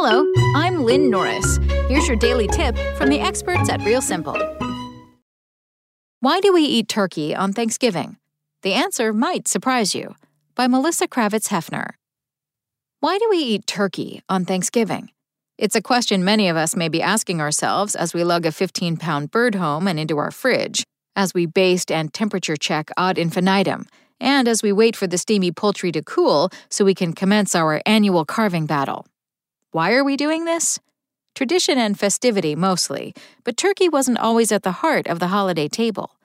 Hello, I'm Lynn Norris. Here's your daily tip from the experts at Real Simple. Why do we eat turkey on Thanksgiving? The answer might surprise you. By Melissa Kravitz Hefner. Why do we eat turkey on Thanksgiving? It's a question many of us may be asking ourselves as we lug a 15 pound bird home and into our fridge, as we baste and temperature check ad infinitum, and as we wait for the steamy poultry to cool so we can commence our annual carving battle. Why are we doing this? Tradition and festivity mostly, but turkey wasn't always at the heart of the holiday table.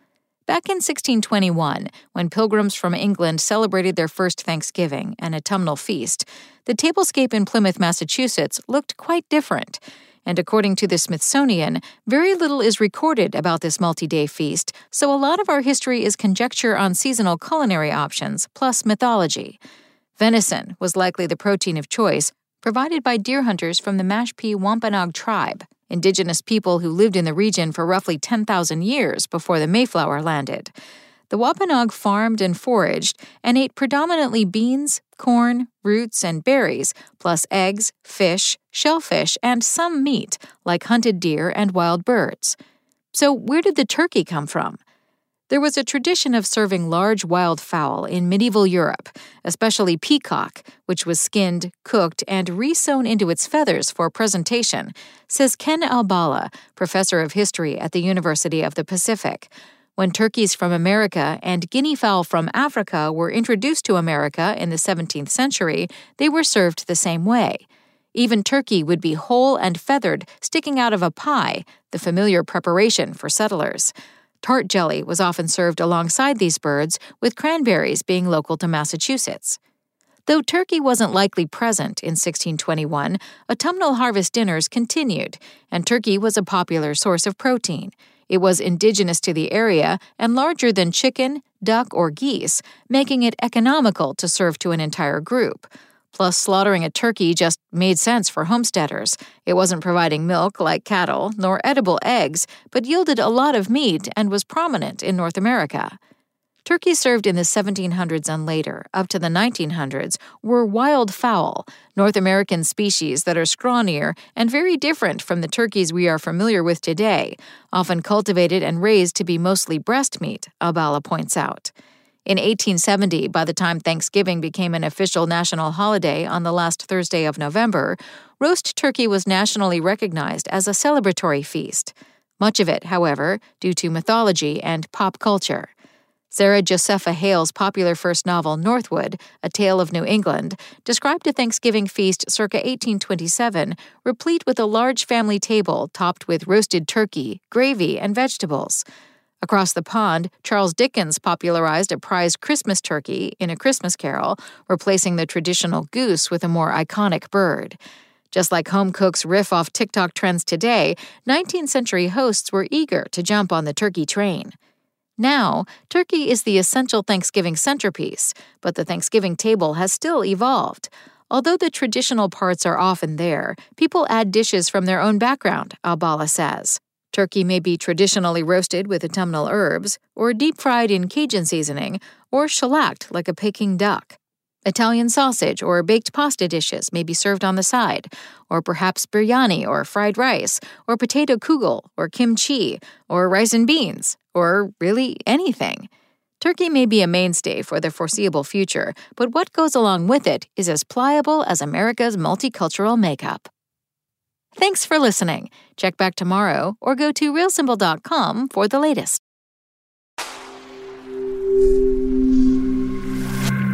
Back in 1621, when pilgrims from England celebrated their first Thanksgiving, an autumnal feast, the tablescape in Plymouth, Massachusetts looked quite different. And according to the Smithsonian, very little is recorded about this multi day feast, so a lot of our history is conjecture on seasonal culinary options, plus mythology. Venison was likely the protein of choice, provided by deer hunters from the Mashpee Wampanoag tribe, indigenous people who lived in the region for roughly 10,000 years before the Mayflower landed. The Wampanoag farmed and foraged and ate predominantly beans, corn, roots, and berries, plus eggs, fish, shellfish, and some meat, like hunted deer and wild birds. So, where did the turkey come from? There was a tradition of serving large wild fowl in medieval Europe, especially peacock, which was skinned, cooked, and resewn into its feathers for presentation, says Ken Albala, professor of history at the University of the Pacific. When turkeys from America and guinea fowl from Africa were introduced to America in the 17th century, they were served the same way. Even turkey would be whole and feathered, sticking out of a pie, the familiar preparation for settlers. Tart jelly was often served alongside these birds, with cranberries being local to Massachusetts. Though turkey wasn't likely present in 1621, autumnal harvest dinners continued, and turkey was a popular source of protein. It was indigenous to the area and larger than chicken, duck, or geese, making it economical to serve to an entire group. Plus, slaughtering a turkey just made sense for homesteaders. It wasn't providing milk like cattle, nor edible eggs, but yielded a lot of meat and was prominent in North America. Turkeys served in the 1700s and later, up to the 1900s, were wild fowl, North American species that are scrawnier and very different from the turkeys we are familiar with today, often cultivated and raised to be mostly breast meat, Albala points out. In 1870, by the time Thanksgiving became an official national holiday on the last Thursday of November, roast turkey was nationally recognized as a celebratory feast. Much of it, however, due to mythology and pop culture. Sarah Josepha Hale's popular first novel, Northwood, A Tale of New England, described a Thanksgiving feast circa 1827, replete with a large family table topped with roasted turkey, gravy, and vegetables. Across the pond, Charles Dickens popularized a prized Christmas turkey in A Christmas Carol, replacing the traditional goose with a more iconic bird. Just like home cooks riff off TikTok trends today, 19th century hosts were eager to jump on the turkey train. Now, turkey is the essential Thanksgiving centerpiece, but the Thanksgiving table has still evolved. Although the traditional parts are often there, people add dishes from their own background, Albala says. Turkey may be traditionally roasted with autumnal herbs, or deep fried in Cajun seasoning, or shellacked like a Peking duck. Italian sausage or baked pasta dishes may be served on the side, or perhaps biryani or fried rice, or potato kugel or kimchi, or rice and beans, or really anything. Turkey may be a mainstay for the foreseeable future, but what goes along with it is as pliable as America's multicultural makeup. Thanks for listening. Check back tomorrow or go to realsimple.com for the latest.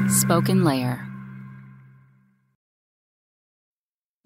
Spoken Layer.